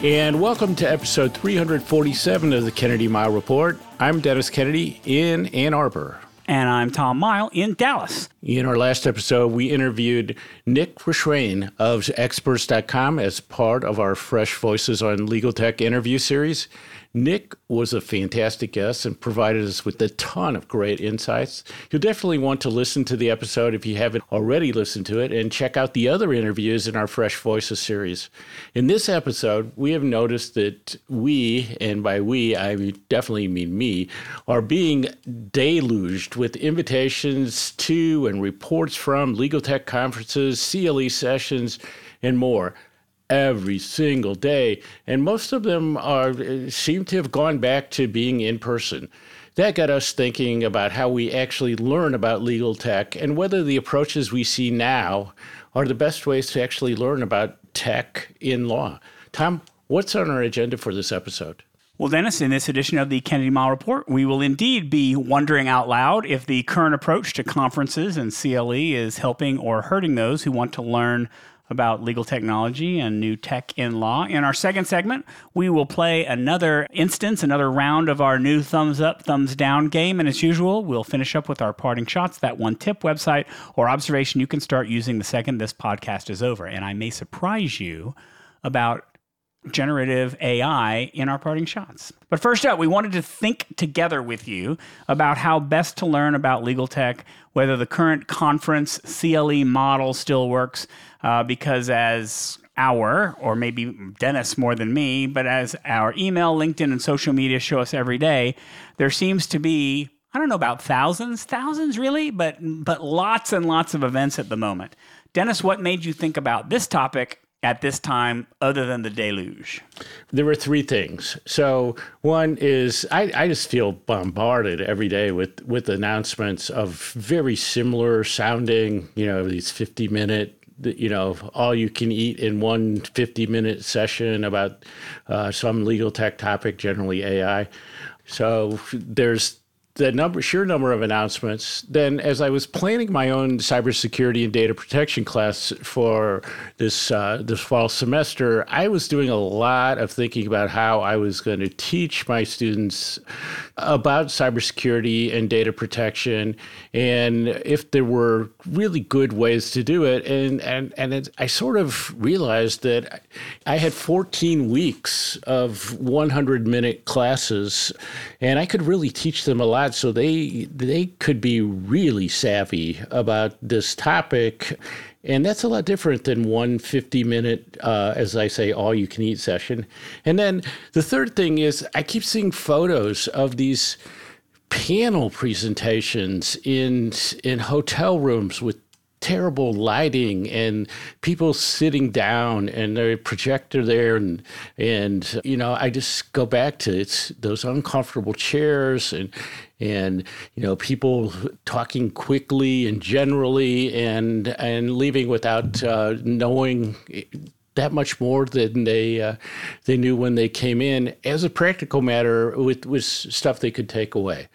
And welcome to episode 347 of the Kennedy Mighell Report. I'm Dennis Kennedy in Ann Arbor. And I'm Tom Mighell in Dallas. In our last episode, we interviewed Nick Rishwain of experts.com as part of our Fresh Voices on Legal Tech interview series. Nick was a fantastic guest and provided us with a ton of great insights. You'll definitely want to listen to the episode if you haven't already listened to it and check out the other interviews in our Fresh Voices series. In this episode, we have noticed that we, and by we, I definitely mean me, are being deluged with invitations to and reports from legal tech conferences, CLE sessions, and more every single day, and most of them are seem to have gone back to being in person. That got us thinking about how we actually learn about legal tech and whether the approaches we see now are the best ways to actually learn about tech in law. Tom, what's on our agenda for this episode? Well, Dennis, in this edition of the Kennedy Mighell Report, we will indeed be wondering out loud if the current approach to conferences and CLE is helping or hurting those who want to learn about legal technology and new tech in law. In our second segment, we will play another instance, another round of our new thumbs up, thumbs down game. And as usual, we'll finish up with our parting shots, that one tip website or observation you can start using the second this podcast is over. And I may surprise you about generative AI in our parting shots. But first up, we wanted to think together with you about how best to learn about legal tech, whether the current conference CLE model still works, uh, because as our, or maybe Dennis more than me, but as our email, LinkedIn, and social media show us every day, there seems to be I don't know about thousands, thousands really, but but lots and lots of events at the moment. Dennis, what made you think about this topic at this time other than the deluge? There were three things. So one is I, I just feel bombarded every day with with announcements of very similar sounding, you know, these 50 minute you know, all you can eat in one 50 minute session about uh, some legal tech topic, generally AI. So there's the number, sheer number of announcements. Then, as I was planning my own cybersecurity and data protection class for this uh, this fall semester, I was doing a lot of thinking about how I was going to teach my students about cybersecurity and data protection, and if there were really good ways to do it. And and and it, I sort of realized that I had 14 weeks of 100 minute classes, and I could really teach them a lot so they they could be really savvy about this topic. And that's a lot different than one 50 minute, uh, as I say, all you can eat session. And then the third thing is, I keep seeing photos of these panel presentations in in hotel rooms with terrible lighting and people sitting down and their projector there and and you know I just go back to it's those uncomfortable chairs and and you know people talking quickly and generally and and leaving without uh, knowing that much more than they uh, they knew when they came in as a practical matter with with stuff they could take away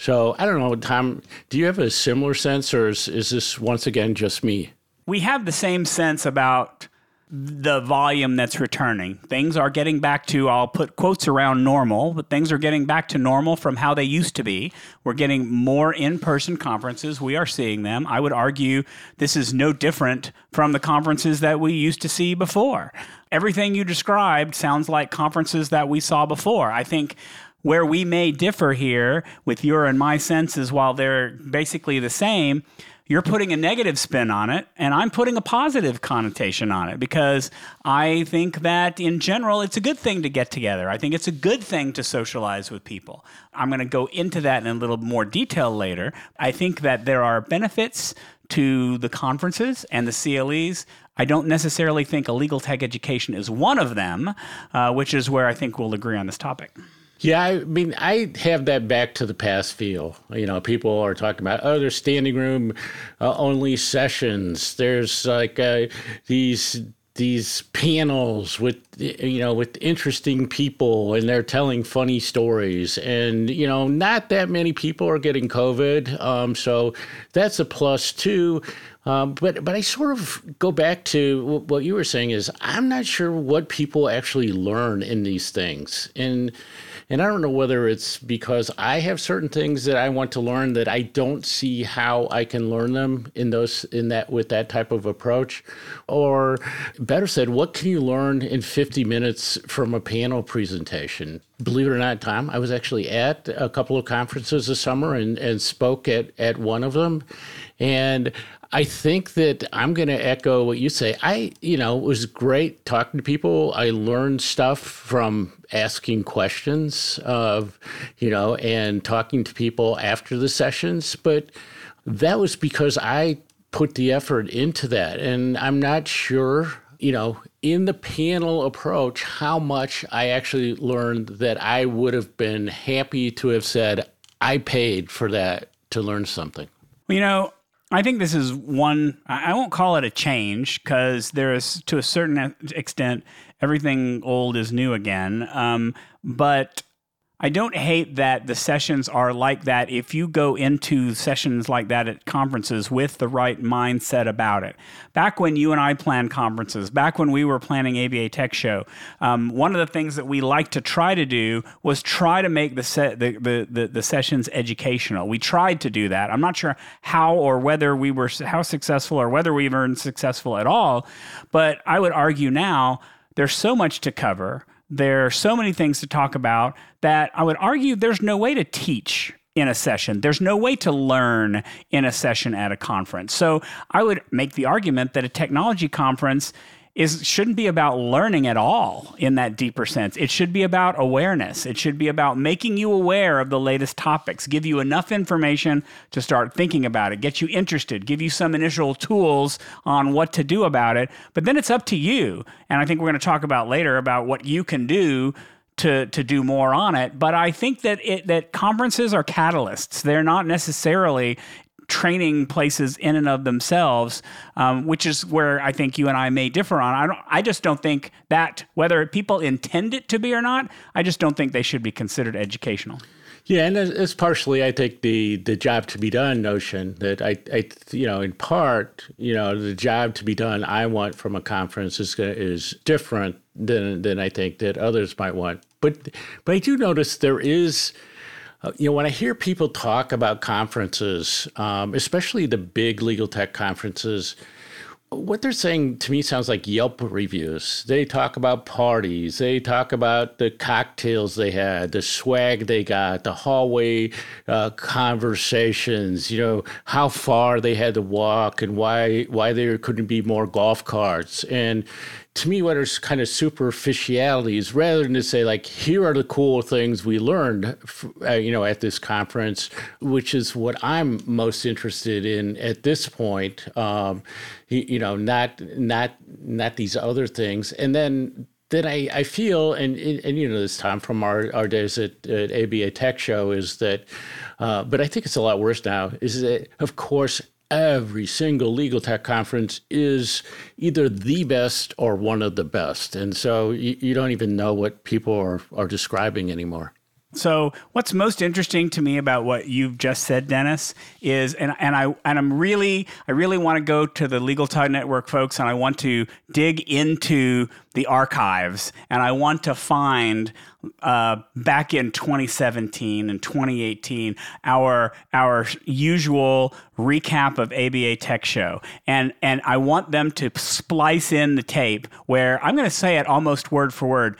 so I don't know, Tom, do you have a similar sense, or is, is this once again just me? We have the same sense about the volume that's returning. Things are getting back to, I'll put quotes around normal, but things are getting back to normal from how they used to be. We're getting more in person conferences. We are seeing them. I would argue this is no different from the conferences that we used to see before. Everything you described sounds like conferences that we saw before. I think where we may differ here with your and my senses, while they're basically the same, you're putting a negative spin on it, and I'm putting a positive connotation on it because I think that in general, it's a good thing to get together. I think it's a good thing to socialize with people. I'm going to go into that in a little more detail later. I think that there are benefits to the conferences and the CLEs. I don't necessarily think a legal tech education is one of them, uh, which is where I think we'll agree on this topic. Yeah, I mean, I have that back to the past feel. You know, people are talking about, oh, there's standing room uh, only sessions. There's like uh, these these panels with you know with interesting people and they're telling funny stories and you know not that many people are getting covid um, so that's a plus too um, but but I sort of go back to what you were saying is I'm not sure what people actually learn in these things and and I don't know whether it's because I have certain things that I want to learn that I don't see how I can learn them in those in that with that type of approach, or better said, what can you learn in 50 minutes from a panel presentation? Believe it or not, Tom, I was actually at a couple of conferences this summer and, and spoke at, at one of them. And I think that I'm going to echo what you say. I, you know, it was great talking to people. I learned stuff from asking questions of, you know, and talking to people after the sessions. But that was because I put the effort into that. And I'm not sure, you know, in the panel approach, how much I actually learned that I would have been happy to have said, I paid for that to learn something. You know, I think this is one, I won't call it a change because there is, to a certain extent, everything old is new again. Um, but I don't hate that the sessions are like that if you go into sessions like that at conferences with the right mindset about it. Back when you and I planned conferences, back when we were planning ABA Tech Show, um, one of the things that we like to try to do was try to make the, se- the, the, the, the sessions educational. We tried to do that. I'm not sure how or whether we were how successful or whether we were successful at all, but I would argue now there's so much to cover there are so many things to talk about that I would argue there's no way to teach in a session. There's no way to learn in a session at a conference. So I would make the argument that a technology conference is shouldn't be about learning at all in that deeper sense. It should be about awareness. It should be about making you aware of the latest topics, give you enough information to start thinking about it, get you interested, give you some initial tools on what to do about it. But then it's up to you. And I think we're going to talk about later about what you can do to to do more on it. But I think that it that conferences are catalysts. They're not necessarily training places in and of themselves, um, which is where I think you and I may differ on. I don't. I just don't think that whether people intend it to be or not, I just don't think they should be considered educational. Yeah, and it's partially, I think, the the job to be done notion that I, I, you know, in part, you know, the job to be done I want from a conference is is different than than I think that others might want. But but I do notice there is uh, you know, when I hear people talk about conferences, um, especially the big legal tech conferences, what they're saying to me sounds like Yelp reviews. They talk about parties, they talk about the cocktails they had, the swag they got, the hallway uh, conversations. You know how far they had to walk and why why there couldn't be more golf carts and to me, what are kind of superficialities, rather than to say like, here are the cool things we learned, uh, you know, at this conference, which is what I'm most interested in at this point. Um, you, you know, not not not these other things, and then then I, I feel, and, and you know this, time from our, our days at, at ABA Tech Show, is that, uh, but I think it's a lot worse now, is that, of course, every single legal tech conference is either the best or one of the best. And so you, you don't even know what people are, are describing anymore. So, what's most interesting to me about what you've just said, Dennis, is, and, and I and I'm really, I really want to go to the Legal Tech Network folks, and I want to dig into the archives, and I want to find uh, back in 2017 and 2018 our our usual recap of ABA Tech Show, and and I want them to splice in the tape where I'm going to say it almost word for word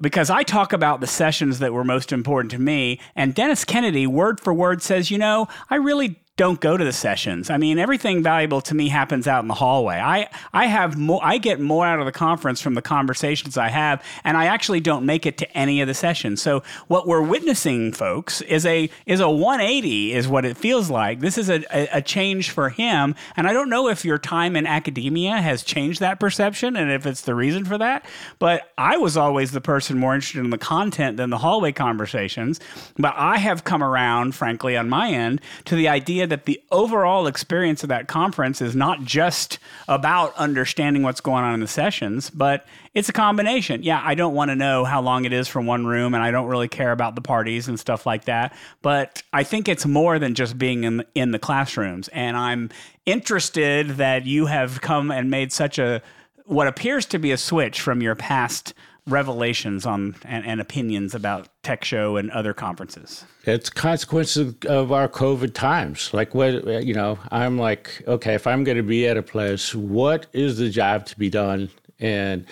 because I talk about the sessions that were most important to me, and Dennis Kennedy, word for word, says, you know, I really don't go to the sessions. I mean, everything valuable to me happens out in the hallway. I I have more I get more out of the conference from the conversations I have and I actually don't make it to any of the sessions. So what we're witnessing folks is a is a 180 is what it feels like. This is a, a, a change for him and I don't know if your time in academia has changed that perception and if it's the reason for that, but I was always the person more interested in the content than the hallway conversations, but I have come around frankly on my end to the idea idea that the overall experience of that conference is not just about understanding what's going on in the sessions, but it's a combination. Yeah, I don't want to know how long it is from one room, and I don't really care about the parties and stuff like that. But I think it's more than just being in in the classrooms, and I'm interested that you have come and made such a what appears to be a switch from your past revelations on and, and, opinions about tech show and other conferences. It's consequences of our covid times. Like what you know i'm like okay if i'm going to be at a place what is the job to be done? And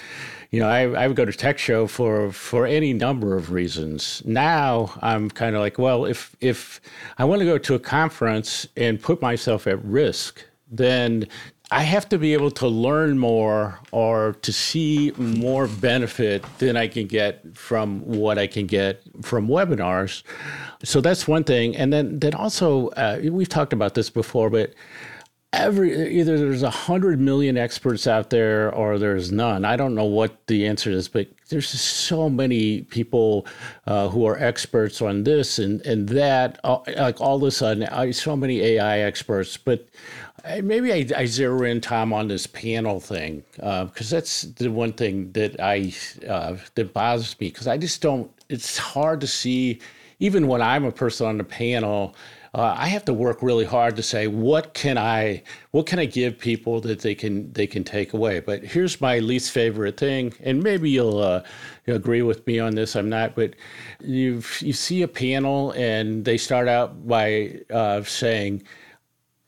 you know I, I would go to tech show for for any number of reasons. Now i'm kind of like well if if i want to go to a conference and put myself at risk then I have to be able to learn more or to see more benefit than I can get from what I can get from webinars. So that's one thing. And then, then also, uh, we've talked about this before, but every either there's a hundred million experts out there or there's none. I don't know what the answer is, but there's so many people uh, who are experts on this and and that. Uh, like all of a sudden, I, so many AI experts, but Maybe I, I, zero in Tom on this panel thing because uh, that's the one thing that I uh, that bothers me because I just don't. It's hard to see, even when I'm a person on the panel. Uh, I have to work really hard to say what can I what can I give people that they can they can take away. But here's my least favorite thing, and maybe you'll, uh, you'll agree with me on this. I'm not, but you you see a panel and they start out by uh, saying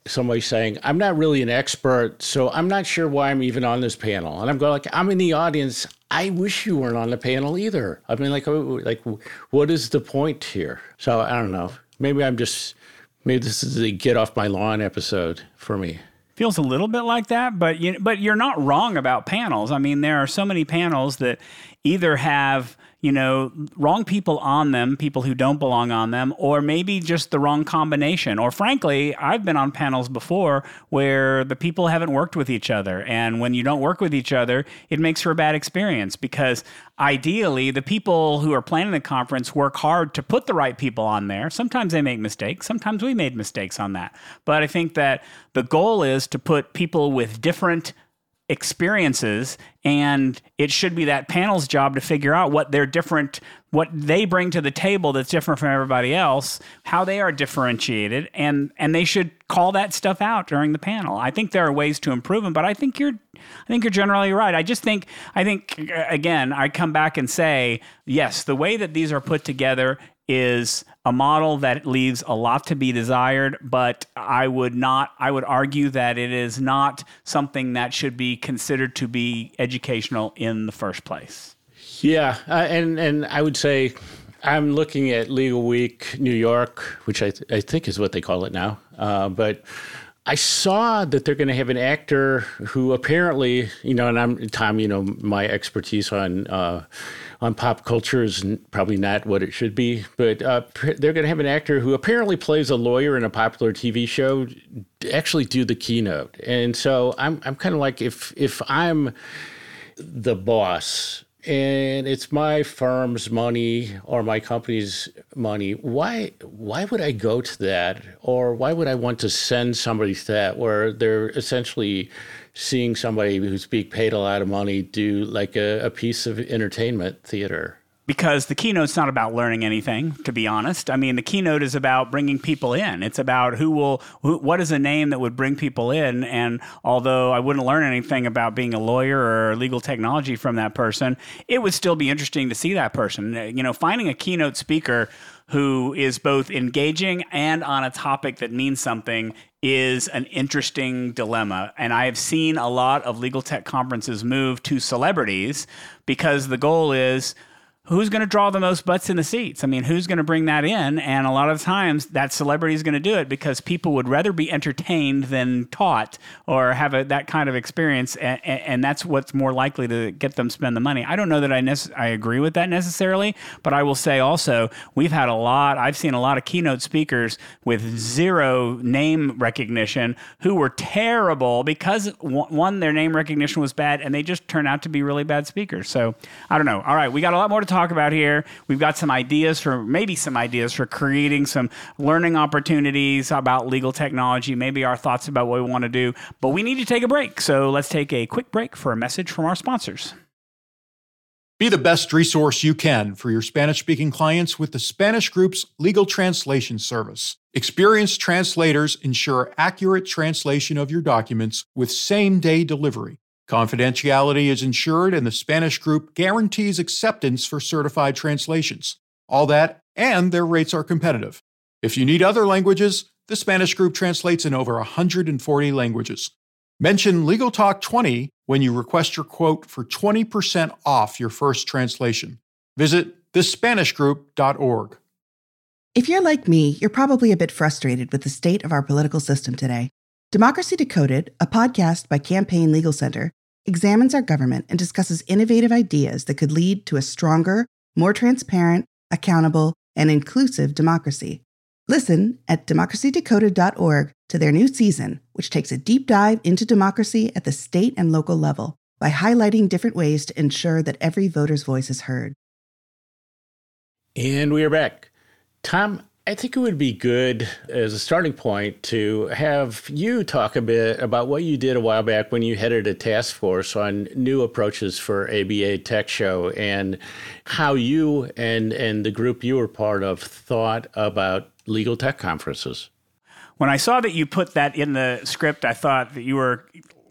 somebody saying, I'm not really an expert, so I'm not sure why I'm even on this panel. And I'm going like, I'm in the audience. I wish you weren't on the panel either. I mean, like, oh, like, what is the point here? So I don't know. Maybe I'm just, maybe this is the get off my lawn episode for me. Feels a little bit like that, but you, but you're not wrong about panels. I mean, there are so many panels that either have you know, wrong people on them, people who don't belong on them, or maybe just the wrong combination. Or frankly, I've been on panels before where the people haven't worked with each other. And when you don't work with each other, it makes for a bad experience because ideally the people who are planning the conference work hard to put the right people on there. Sometimes they make mistakes, sometimes we made mistakes on that. But I think that the goal is to put people with different experiences and it should be that panel's job to figure out what they're different what they bring to the table that's different from everybody else how they are differentiated and and they should call that stuff out during the panel. I think there are ways to improve them but i think you're i think you're generally right. I just think i think uh, again i come back and say yes the way that these are put together is a model that leaves a lot to be desired, but I would not, I would argue that it is not something that should be considered to be educational in the first place. Yeah, uh, and and I would say I'm looking at Legal Week New York, which I, th- I think is what they call it now, uh, but I saw that they're going to have an actor who apparently, you know, and I'm Tom, you know, my expertise on uh, on pop culture is probably not what it should be, but uh, they're going to have an actor who apparently plays a lawyer in a popular TV show actually do the keynote, and so I'm I'm kind of like if if I'm the boss and it's my firm's money or my company's money. Why why would i go to that? Or why would i want to send somebody to that where they're essentially seeing somebody who's being paid a lot of money do like a, a piece of entertainment theater because the keynote's not about learning anything to be honest. I mean the keynote is about bringing people in. It's about who will who, what is a name that would bring people in? And although i wouldn't learn anything about being a lawyer or legal technology from that person it would still be interesting to see that person. Uh, you know finding a keynote speaker who is both engaging and on a topic that means something is an interesting dilemma. And I have seen a lot of legal tech conferences move to celebrities because the goal is who's going to draw the most butts in the seats? I mean, who's going to bring that in? And a lot of times that celebrity is going to do it because people would rather be entertained than taught or have a, that kind of experience. And, and, that's what's more likely to get them spend the money. I don't know that I, nece- I agree with that necessarily, but I will say also, we've had a lot, I've seen a lot of keynote speakers with zero name recognition who were terrible because one, their name recognition was bad and they just turned out to be really bad speakers. So I don't know. All right, we got a lot more to talk about here. We've got some ideas for maybe some ideas for creating some learning opportunities about legal technology, maybe our thoughts about what we want to do. But we need to take a break. So let's take a quick break for a message from our sponsors. Be the best resource you can for your Spanish speaking clients with the Spanish Group's legal translation service. Experienced translators ensure accurate translation of your documents with same day delivery. Confidentiality is ensured, and the Spanish group guarantees acceptance for certified translations. All that, and their rates are competitive. If you need other languages, the Spanish group translates in over 140 languages. Mention Legal Talk 20 when you request your quote for 20% off your first translation. Visit thespanishgroup.org. If you're like me, you're probably a bit frustrated with the state of our political system today. Democracy Decoded, a podcast by Campaign Legal Center, examines our government and discusses innovative ideas that could lead to a stronger, more transparent, accountable, and inclusive democracy. Listen at democracydecoded.org to their new season, which takes a deep dive into democracy at the state and local level by highlighting different ways to ensure that every voter's voice is heard. And we are back. Tom, I think it would be good as a starting point to have you talk a bit about what you did a while back when you headed a task force on new approaches for ABA Tech Show and how you and, and the group you were part of thought about legal tech conferences. When I saw that you put that in the script, I thought that you were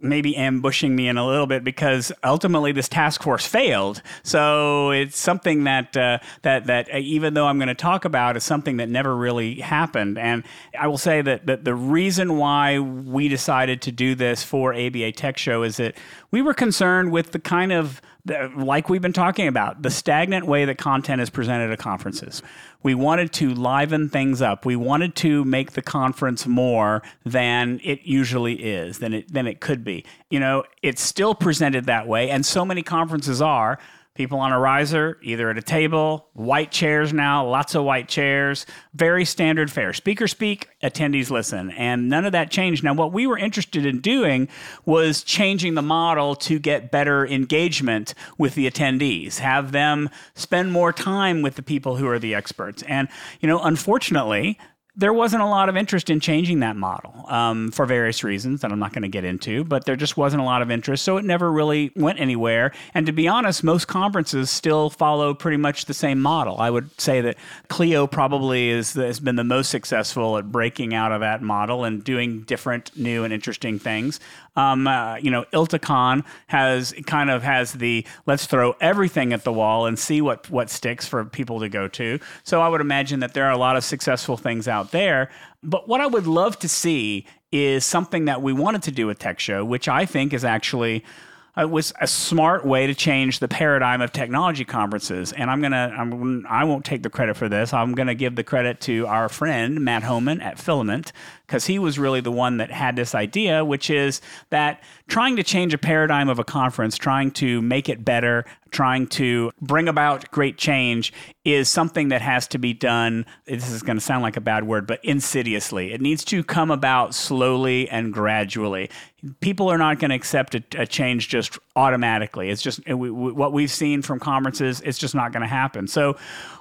maybe ambushing me in a little bit because ultimately this task force failed. So it's something that uh, that that uh, even though I'm going to talk about is something that never really happened. And I will say that, that the reason why we decided to do this for ABA Tech Show is that we were concerned with the kind of like we've been talking about, the stagnant way that content is presented at conferences. We wanted to liven things up. We wanted to make the conference more than it usually is, than it than it could be. You know, it's still presented that way, and so many conferences are people on a riser, either at a table, white chairs now, lots of white chairs, very standard fare. Speakers speak, attendees listen, and none of that changed. Now, what we were interested in doing was changing the model to get better engagement with the attendees, have them spend more time with the people who are the experts. And, you know, unfortunately, there wasn't a lot of interest in changing that model um, for various reasons that I'm not going to get into, but there just wasn't a lot of interest. So it never really went anywhere. And to be honest, most conferences still follow pretty much the same model. I would say that Clio probably is, has been the most successful at breaking out of that model and doing different, new, and interesting things. Um, uh, you know, ILTACon has kind of has the let's throw everything at the wall and see what what sticks for people to go to. So I would imagine that there are a lot of successful things out there. But what I would love to see is something that we wanted to do with Tech Show, which I think is actually it was a smart way to change the paradigm of technology conferences. And I'm gonna, I'm, I won't take the credit for this. I'm gonna give the credit to our friend Matt Homann at Filament, because he was really the one that had this idea, which is that trying to change a paradigm of a conference, trying to make it better, trying to bring about great change is something that has to be done. This is going to sound like a bad word, but insidiously. It needs to come about slowly and gradually. People are not going to accept a, a, change just automatically. It's just we, we, what we've seen from conferences. It's just not going to happen. So,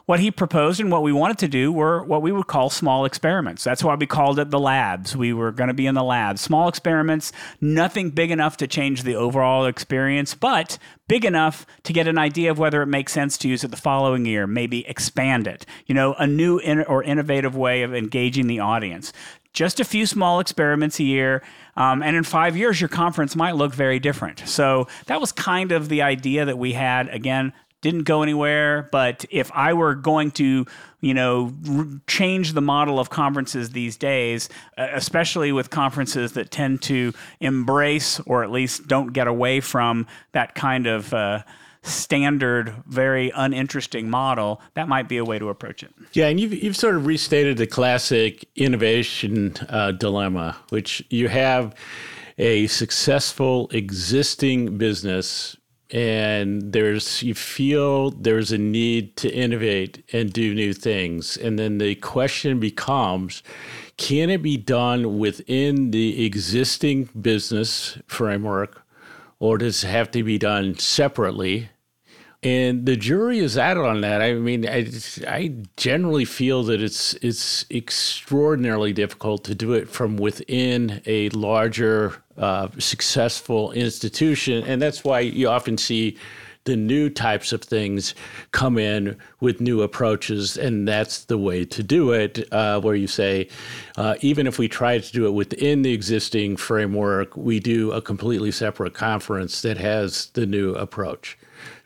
what he proposed and what we wanted to do were what we would call small experiments. That's why we called it the labs. We were going to be in the labs. Small experiments, nothing big enough to change the overall experience, but big enough to get an idea of whether it makes sense to use it the following year, maybe expand it. You know, a new in- or innovative way of engaging the audience. Just a few small experiments a year. Um, and in five years, your conference might look very different. So that was kind of the idea that we had. Again, didn't go anywhere. But if I were going to, you know, change the model of conferences these days, especially with conferences that tend to embrace or at least don't get away from that kind of uh, standard, very uninteresting model, that might be a way to approach it. Yeah, and you've, you've sort of restated the classic innovation uh, dilemma, which you have a successful existing business and there's you feel there's a need to innovate and do new things and then the question becomes can it be done within the existing business framework or does it have to be done separately and the jury is out on that. I mean, I, I generally feel that it's it's extraordinarily difficult to do it from within a larger, uh, successful institution, and that's why you often see the new types of things come in with new approaches, and that's the way to do it. Uh, where you say, uh, even if we try to do it within the existing framework, we do a completely separate conference that has the new approach.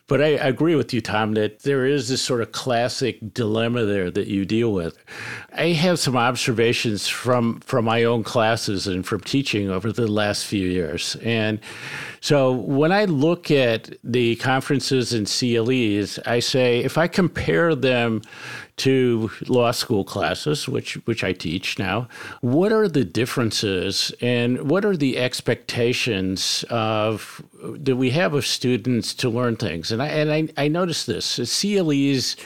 But I, I, agree with you, Tom, that there is this sort of classic dilemma there that you deal with. I have some observations from from my own classes and from teaching over the last few years. And so when I look at the conferences and CLEs, I say if I compare them to law school classes, which which I teach now. What are the differences, and what are the expectations of that we have of students to learn things? And I and I, I noticed this: CLEs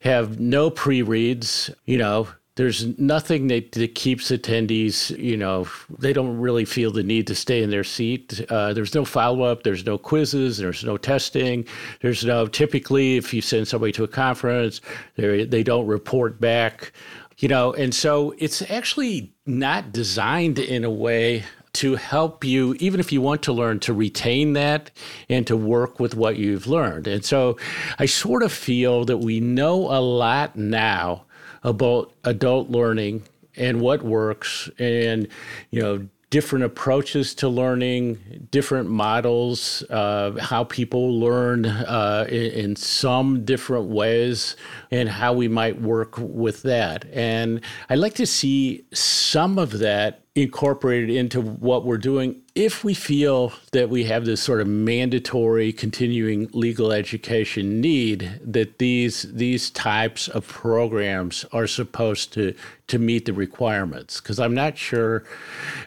have no pre-reads. You know, there's nothing that, that, keeps attendees, you know, they don't really feel the need to stay in their seat. Uh, there's no follow up, there's no quizzes, there's no testing. There's no, typically, if you send somebody to a conference, they don't report back, you know, and so it's actually not designed in a way to help you, even if you want to learn, to retain that and to work with what you've learned. And so I sort of feel that we know a lot now about adult learning and what works and you know different approaches to learning, different models, uh, how people learn uh, in, in, some different ways, and how we might work with that. And I'd like to see some of that incorporated into what we're doing. If we feel that we have this sort of mandatory continuing legal education need that these these types of programs are supposed to to meet the requirements. Because I'm not sure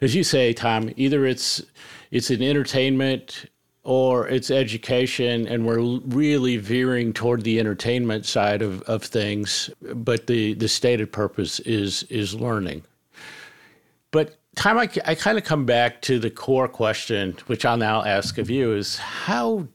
as you say Tom either it's it's an entertainment or it's education and we're really veering toward the entertainment side of, of things but the the stated purpose is is learning but time I, I kind of come back to the core question, which I'll now ask of you, is how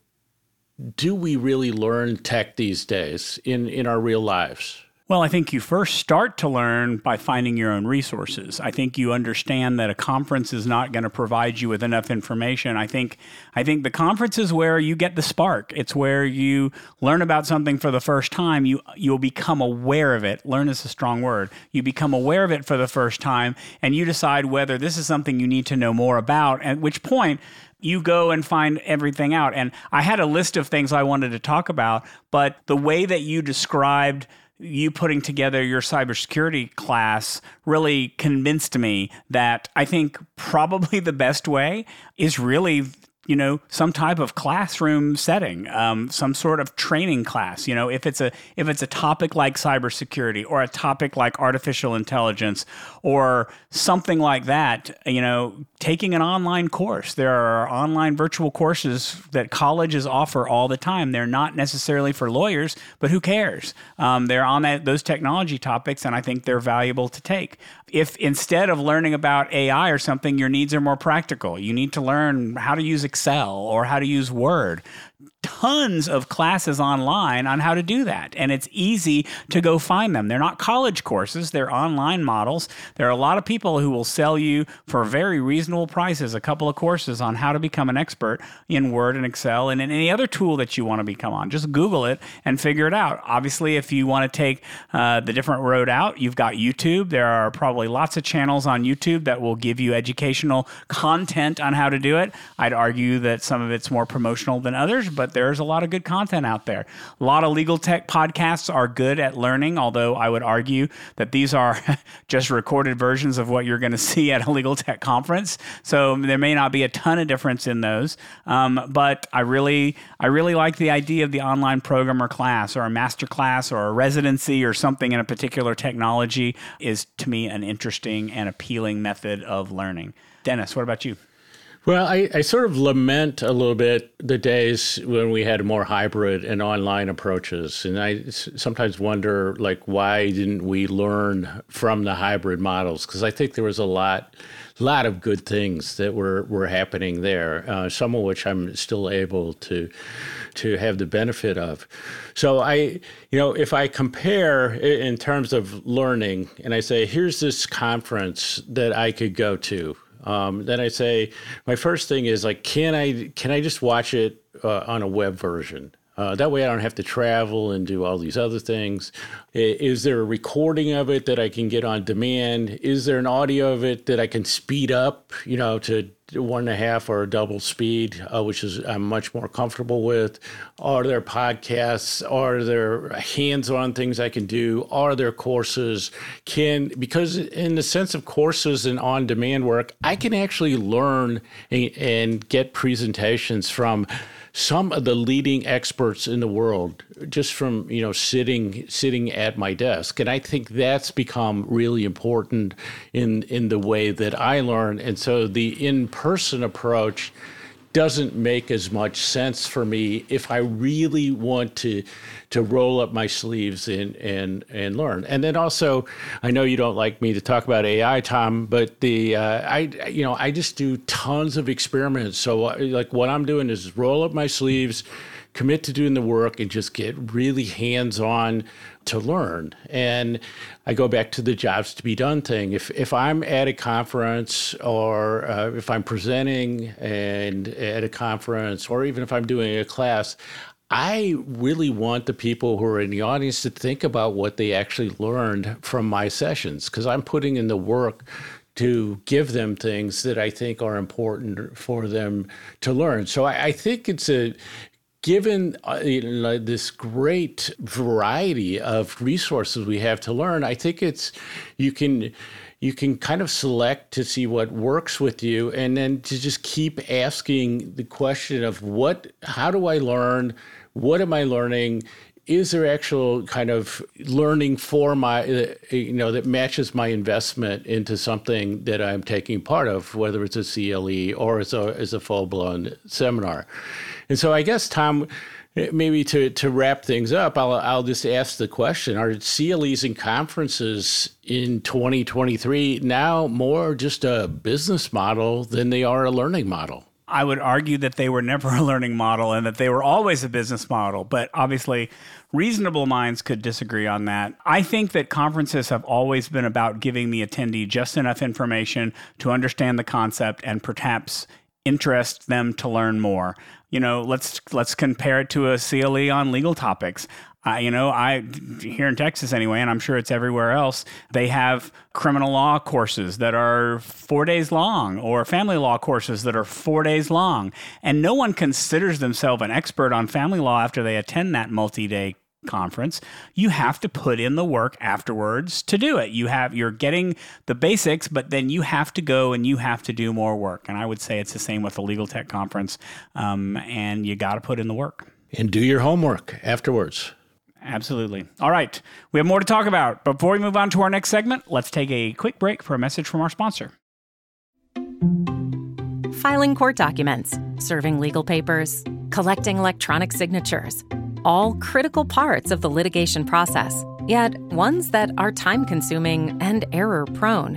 do we really learn tech these days in, in our real lives? Well, I think you first start to learn by finding your own resources. I think you understand that a conference is not going to provide you with enough information. I think I think the conference is where you get the spark. It's where you learn about something for the first time. You you'll become aware of it. Learn is a strong word. You become aware of it for the first time and you decide whether this is something you need to know more about, at which point you go and find everything out. And I had a list of things I wanted to talk about, but the way that you described you putting together your cybersecurity class really convinced me that I think probably the best way is really you know some type of classroom setting um, some sort of training class you know if it's a if it's a topic like cybersecurity or a topic like artificial intelligence or something like that you know taking an online course. There are online virtual courses that colleges offer all the time. They're not necessarily for lawyers but who cares? Um, they're on that, those technology topics and i think they're valuable to take if instead of learning about ai or something your needs are more practical. You need to learn how to use Excel or how to use Word tons of classes online on how to do that. And it's easy to go find them. They're not college courses, they're online models. There are a lot of people who will sell you for very reasonable prices a couple of courses on how to become an expert in Word and Excel and in any other tool that you want to become on. Just Google it and figure it out. Obviously, if you want to take uh, the different road out, you've got YouTube. There are probably lots of channels on YouTube that will give you educational content on how to do it. I'd argue that some of it's more promotional than others, but there's a lot of good content out there. A lot of legal tech podcasts are good at learning, although I would argue that these are just recorded versions of what you're going to see at a legal tech conference. So there may not be a ton of difference in those. Um, but I really, I really like the idea of the online program or class or a master class or a residency or something in a particular technology is to me an interesting and appealing method of learning. Dennis, what about you? Well, I, I, sort of lament a little bit the days when we had more hybrid and online approaches, and I sometimes wonder, like, why didn't we learn from the hybrid models? Because I think there was a lot, lot of good things that were were happening there, uh, some of which I'm still able to to have the benefit of. So I, you know, if I compare in terms of learning, and I say, here's this conference that I could go to um, then I say, my first thing is like, can I can I just watch it uh, on a web version? Uh, that way, I don't have to travel and do all these other things. Is there a recording of it that I can get on demand? Is there an audio of it that I can speed up, you know, to one and a half or a double speed, uh, which is I'm much more comfortable with? Are there podcasts? Are there hands-on things I can do? Are there courses? Can because in the sense of courses and on-demand work, I can actually learn and, and get presentations from some of the leading experts in the world just from you know sitting sitting at my desk. And i think that's become really important in in the way that i learn. And so the in-person approach doesn't make as much sense for me if I really want to to roll up my sleeves and and and learn. And then also, I know you don't like me to talk about AI, Tom, but the uh, I you know I just do tons of experiments. So like what I'm doing is roll up my sleeves commit to doing the work and just get really hands on to learn. And I go back to the jobs to be done thing. If if I'm at a conference or uh, if I'm presenting and at a conference or even if I'm doing a class, I really want the people who are in the audience to think about what they actually learned from my sessions because I'm putting in the work to give them things that I think are important for them to learn. So I, I think it's a given uh, you know, this great variety of resources we have to learn, I think it's you can you can kind of select to see what works with you and then to just keep asking the question of what how do I learn? What am I learning? Is there actual kind of learning for my uh, you know that matches my investment into something that I'm taking part of whether it's a CLE or as a as a full blown seminar and so I guess Tom maybe to to wrap things up I'll I'll just ask the question are CLEs and conferences in 2023 now more just a business model than they are a learning model I would argue that they were never a learning model and that they were always a business model. But obviously, reasonable minds could disagree on that. I think that conferences have always been about giving the attendee just enough information to understand the concept and perhaps interest them to learn more. You know, let's let's compare it to a CLE on legal topics. You know, I here in Texas anyway, and I'm sure it's everywhere else. They have criminal law courses that are four days long, or family law courses that are four days long, and no one considers themselves an expert on family law after they attend that multi-day conference. You have to put in the work afterwards to do it. You have you're getting the basics but then you have to go and you have to do more work. And i would say it's the same with the legal tech conference um, and you got to put in the work. And do your homework afterwards Absolutely. All right. We have more to talk about. Before we move on to our next segment, let's take a quick break for a message from our sponsor. Filing court documents, serving legal papers, collecting electronic signatures, all critical parts of the litigation process, yet ones that are time consuming and error prone.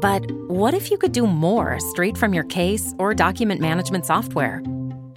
But what if you could do more straight from your case or document management software?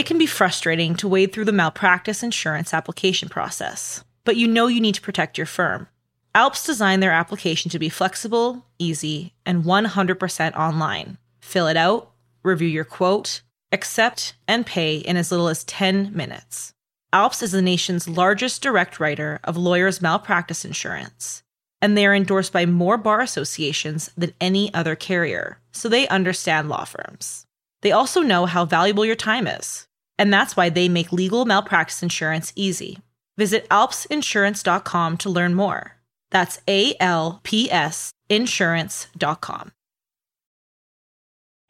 It can be frustrating to wade through the malpractice insurance application process, but you know you need to protect your firm. Alps designed their application to be flexible, easy, and 100% online. Fill it out, review your quote, accept, and pay in as little as 10 minutes. Alps is the nation's largest direct writer of lawyers' malpractice insurance, and they are endorsed by more bar associations than any other carrier, so they understand law firms. They also know how valuable your time is, and that's why they make legal malpractice insurance easy. Visit alpsinsurance.com to learn more. That's A L P S insurance.com.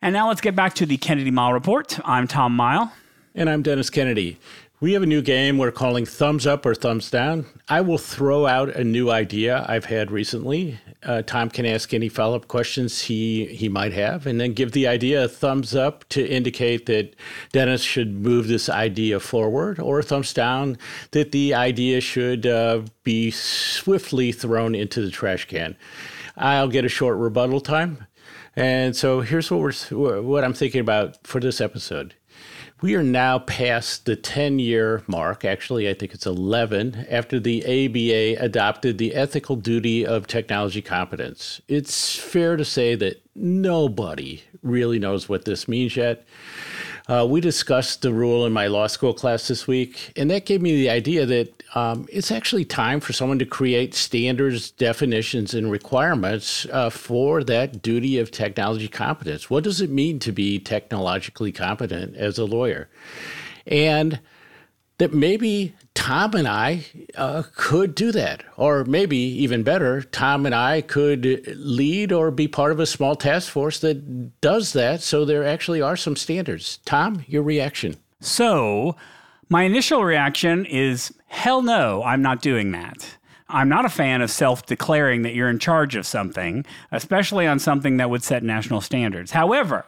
And now let's get back to the Kennedy Mighell Report. I'm Tom Mighell. And I'm Dennis Kennedy. We have a new game we're calling Thumbs Up or Thumbs Down. I will throw out a new idea I've had recently. Uh, Tom can ask any follow up questions he, he might have, and then give the idea a thumbs up to indicate that Dennis should move this idea forward, or a thumbs down that the idea should uh, be swiftly thrown into the trash can. I'll get a short rebuttal time. And so here's what we're what I'm thinking about for this episode. We are now past the 10 year mark. Actually, I think it's 11 after the ABA adopted the ethical duty of technology competence. It's fair to say that nobody really knows what this means yet. Uh, we discussed the rule in my law school class this week, and that gave me the idea that um, it's actually time for someone to create standards, definitions, and requirements uh, for that duty of technology competence. What does it mean to be technologically competent as a lawyer? And that maybe Tom and I uh, could do that. Or maybe even better, Tom and I could lead or be part of a small task force that does that. So there actually are some standards. Tom, your reaction? So, my initial reaction is hell no, I'm not doing that. I'm not a fan of self declaring that you're in charge of something, especially on something that would set national standards. However,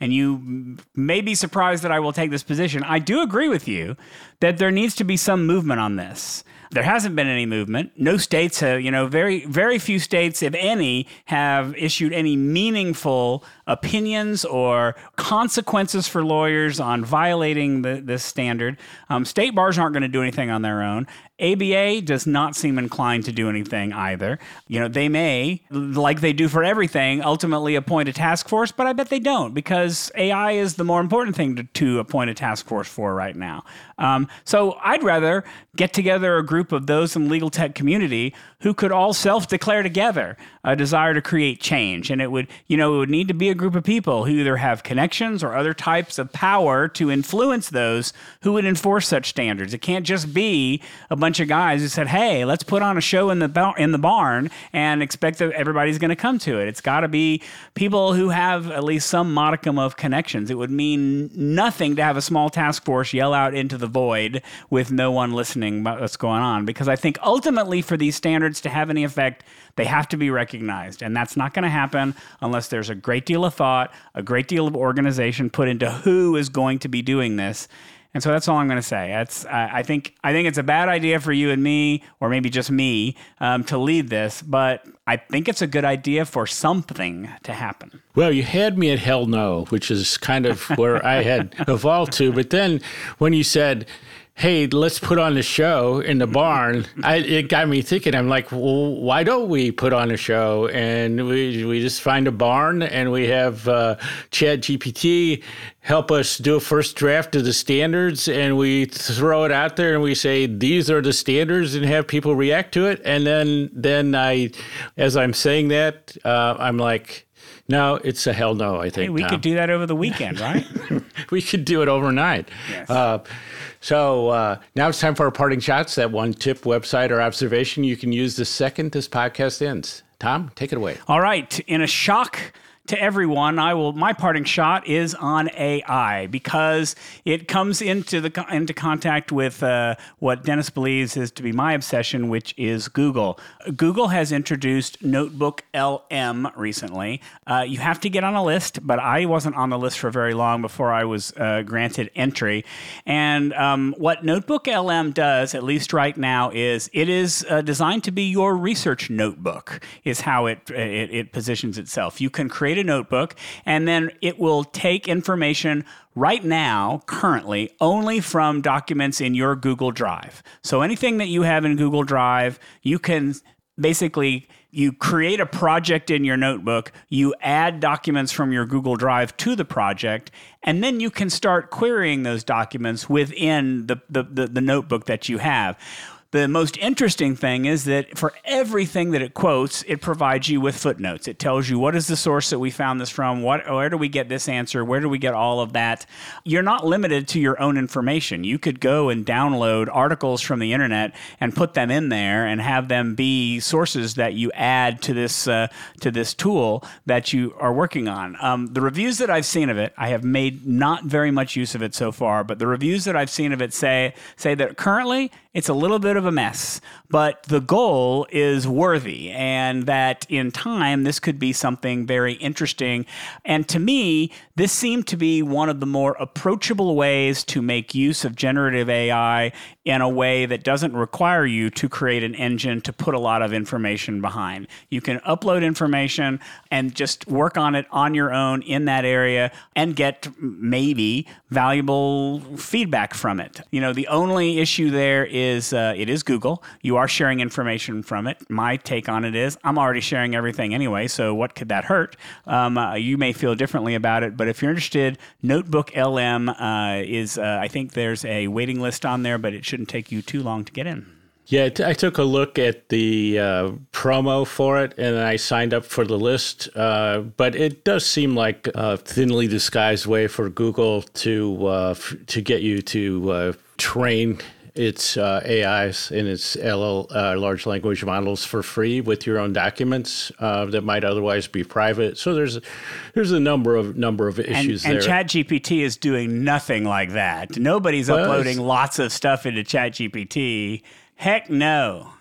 and you may be surprised that I will take this position. I do agree with you that there needs to be some movement on this. There hasn't been any movement. No states have, you know, very very few states, if any, have issued any meaningful opinions or consequences for lawyers on violating the, this standard. Um, state bars aren't going to do anything on their own. ABA does not seem inclined to do anything either. You know, they may, like they do for everything, ultimately appoint a task force, but I bet they don't because AI is the more important thing to, to appoint a task force for right now. Um, so I'd rather get together a group of those in the legal tech community who could all self-declare together a desire to create change, and it would, you know, it would need to be a group of people who either have connections or other types of power to influence those who would enforce such standards. It can't just be a bunch of guys who said, "Hey, let's put on a show in the bar- in the barn and expect that everybody's going to come to it." It's got to be people who have at least some modicum of connections. It would mean nothing to have a small task force yell out into the void with no one listening about what's going on because I think ultimately for these standards to have any effect, they have to be recognized. And that's not going to happen unless there's a great deal of thought, a great deal of organization put into who is going to be doing this. And so that's all I'm going to say. That's I think I think it's a bad idea for you and me, or maybe just me, um, to lead this. But I think it's a good idea for something to happen. Well, you had me at hell no, which is kind of where I had evolved to. But then when you said hey, let's put on a show in the barn, I, it got me thinking. I'm like, well, why don't we put on a show? And we, we just find a barn and we have uh, Chat GPT help us do a first draft of the standards and we throw it out there and we say, these are the standards and have people react to it. And then, then I, as I'm saying that, uh, I'm like, no, it's a hell no, I think. Hey, we Tom. could do that over the weekend, right? we could do it overnight. Yes. Uh, so uh, now it's time for our parting shots. That one tip, website, or observation you can use the second this podcast ends. Tom, take it away. All right. In a shock to everyone, I will. My parting shot is on AI because it comes into the into contact with uh, what Dennis believes is to be my obsession, which is Google. Google has introduced Notebook LM recently. Uh, you have to get on a list, but I wasn't on the list for very long before I was uh, granted entry. And um, what Notebook LM does, at least right now, is it is uh, designed to be your research notebook. Is how it, it it positions itself. You can create create a notebook, and then it will take information right now, currently, only from documents in your Google Drive. So anything that you have in Google Drive, you can basically you create a project in your notebook, you add documents from your Google Drive to the project, and then you can start querying those documents within the, the, the, the notebook that you have. The most interesting thing is that for everything that it quotes, it provides you with footnotes. It tells you what is the source that we found this from, what where do we get this answer, where do we get all of that. You're not limited to your own information. You could go and download articles from the internet and put them in there and have them be sources that you add to this uh, to this tool that you are working on. Um, the reviews that I've seen of it, I have made not very much use of it so far, but the reviews that I've seen of it say say that currently it's a little bit of a mess, but the goal is worthy, and that in time, this could be something very interesting. And to me, this seemed to be one of the more approachable ways to make use of generative AI in a way that doesn't require you to create an engine to put a lot of information behind. You can upload information and just work on it on your own in that area and get maybe valuable feedback from it. You know, the only issue there is uh, it is Google. You are sharing information from it. My take on it is I'm already sharing everything anyway, so what could that hurt? Um, uh, you may feel differently about it, but if you're interested, Notebook LM uh, is, uh, I think there's a waiting list on there, but it shouldn't take you too long to get in. Yeah, I took a look at the uh, promo for it and I signed up for the list. Uh, but it does seem like a thinly disguised way for Google to uh, f- to get you to uh, train its uh, AIs and its LL, uh, large language models for free with your own documents uh, that might otherwise be private. So there's there's a number of number of issues and, there. And ChatGPT is doing nothing like that. Nobody's well, uploading lots of stuff into ChatGPT. Heck no.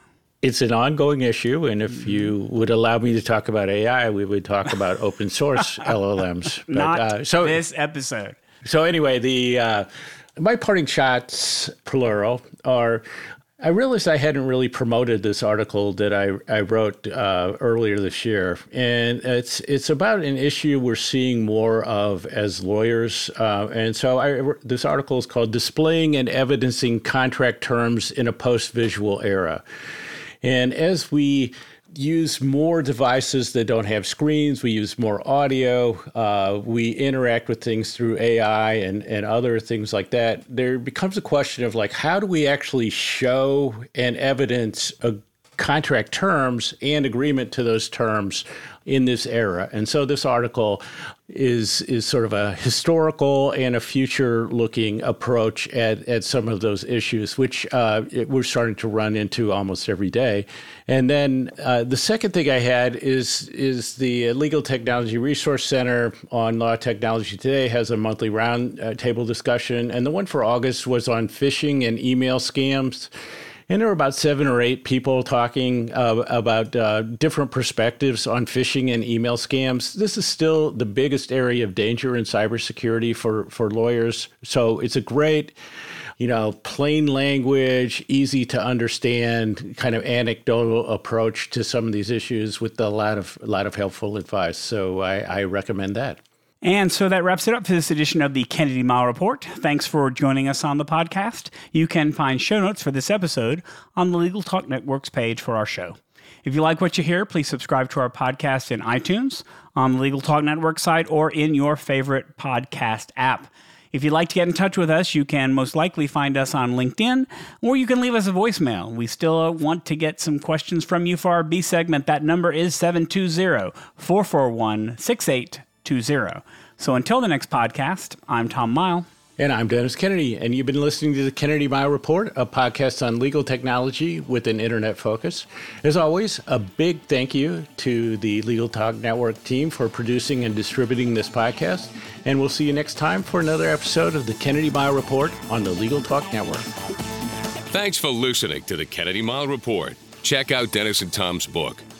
It's an ongoing issue, and if you would allow me to talk about AI, we would talk about open source LLMs. But, Not uh, so this episode. So anyway, the uh, my parting shots, plural, are I realized I hadn't really promoted this article that I, I wrote uh, earlier this year, and it's it's about an issue we're seeing more of as lawyers. Uh, and so I, this article is called "Displaying and Evidencing Contract Terms in a Post-Visual Era," and as we use more devices that don't have screens. We use more audio. Uh, we interact with things through AI and, and other things like that. There becomes a question of like, how do we actually show and evidence a contract terms and agreement to those terms in this era. And so this article is is sort of a historical and a future looking approach at, at some of those issues, which uh, we're starting to run into almost every day. And then uh, the second thing I had is is the Legal Technology Resource Center on Law Technology Today has a monthly roundtable uh, discussion, and the one for August was on phishing and email scams. And there were about seven or eight people talking uh, about uh, different perspectives on phishing and email scams. This is still the biggest area of danger in cybersecurity for, for lawyers. So it's a great, you know, plain language, easy to understand, kind of anecdotal approach to some of these issues with a lot of a lot of helpful advice. So I, I recommend that. And so that wraps it up for this edition of the Kennedy Mighell Report. Thanks for joining us on the podcast. You can find show notes for this episode on the Legal Talk Network's page for our show. If you like what you hear, please subscribe to our podcast in iTunes, on the Legal Talk Network site, or in your favorite podcast app. If you'd like to get in touch with us, you can most likely find us on LinkedIn, or you can leave us a voicemail. We still want to get some questions from you for our B segment. That number is 720 441 20. So until the next podcast, I'm Tom Mighell. And I'm Dennis Kennedy, and you've been listening to the Kennedy Mighell Report, a podcast on legal technology with an internet focus. As always, a big thank you to the Legal Talk Network team for producing and distributing this podcast. And we'll see you next time for another episode of the Kennedy Mighell Report on the Legal Talk Network. Thanks for listening to the Kennedy Mighell Report. Check out Dennis and Tom's book,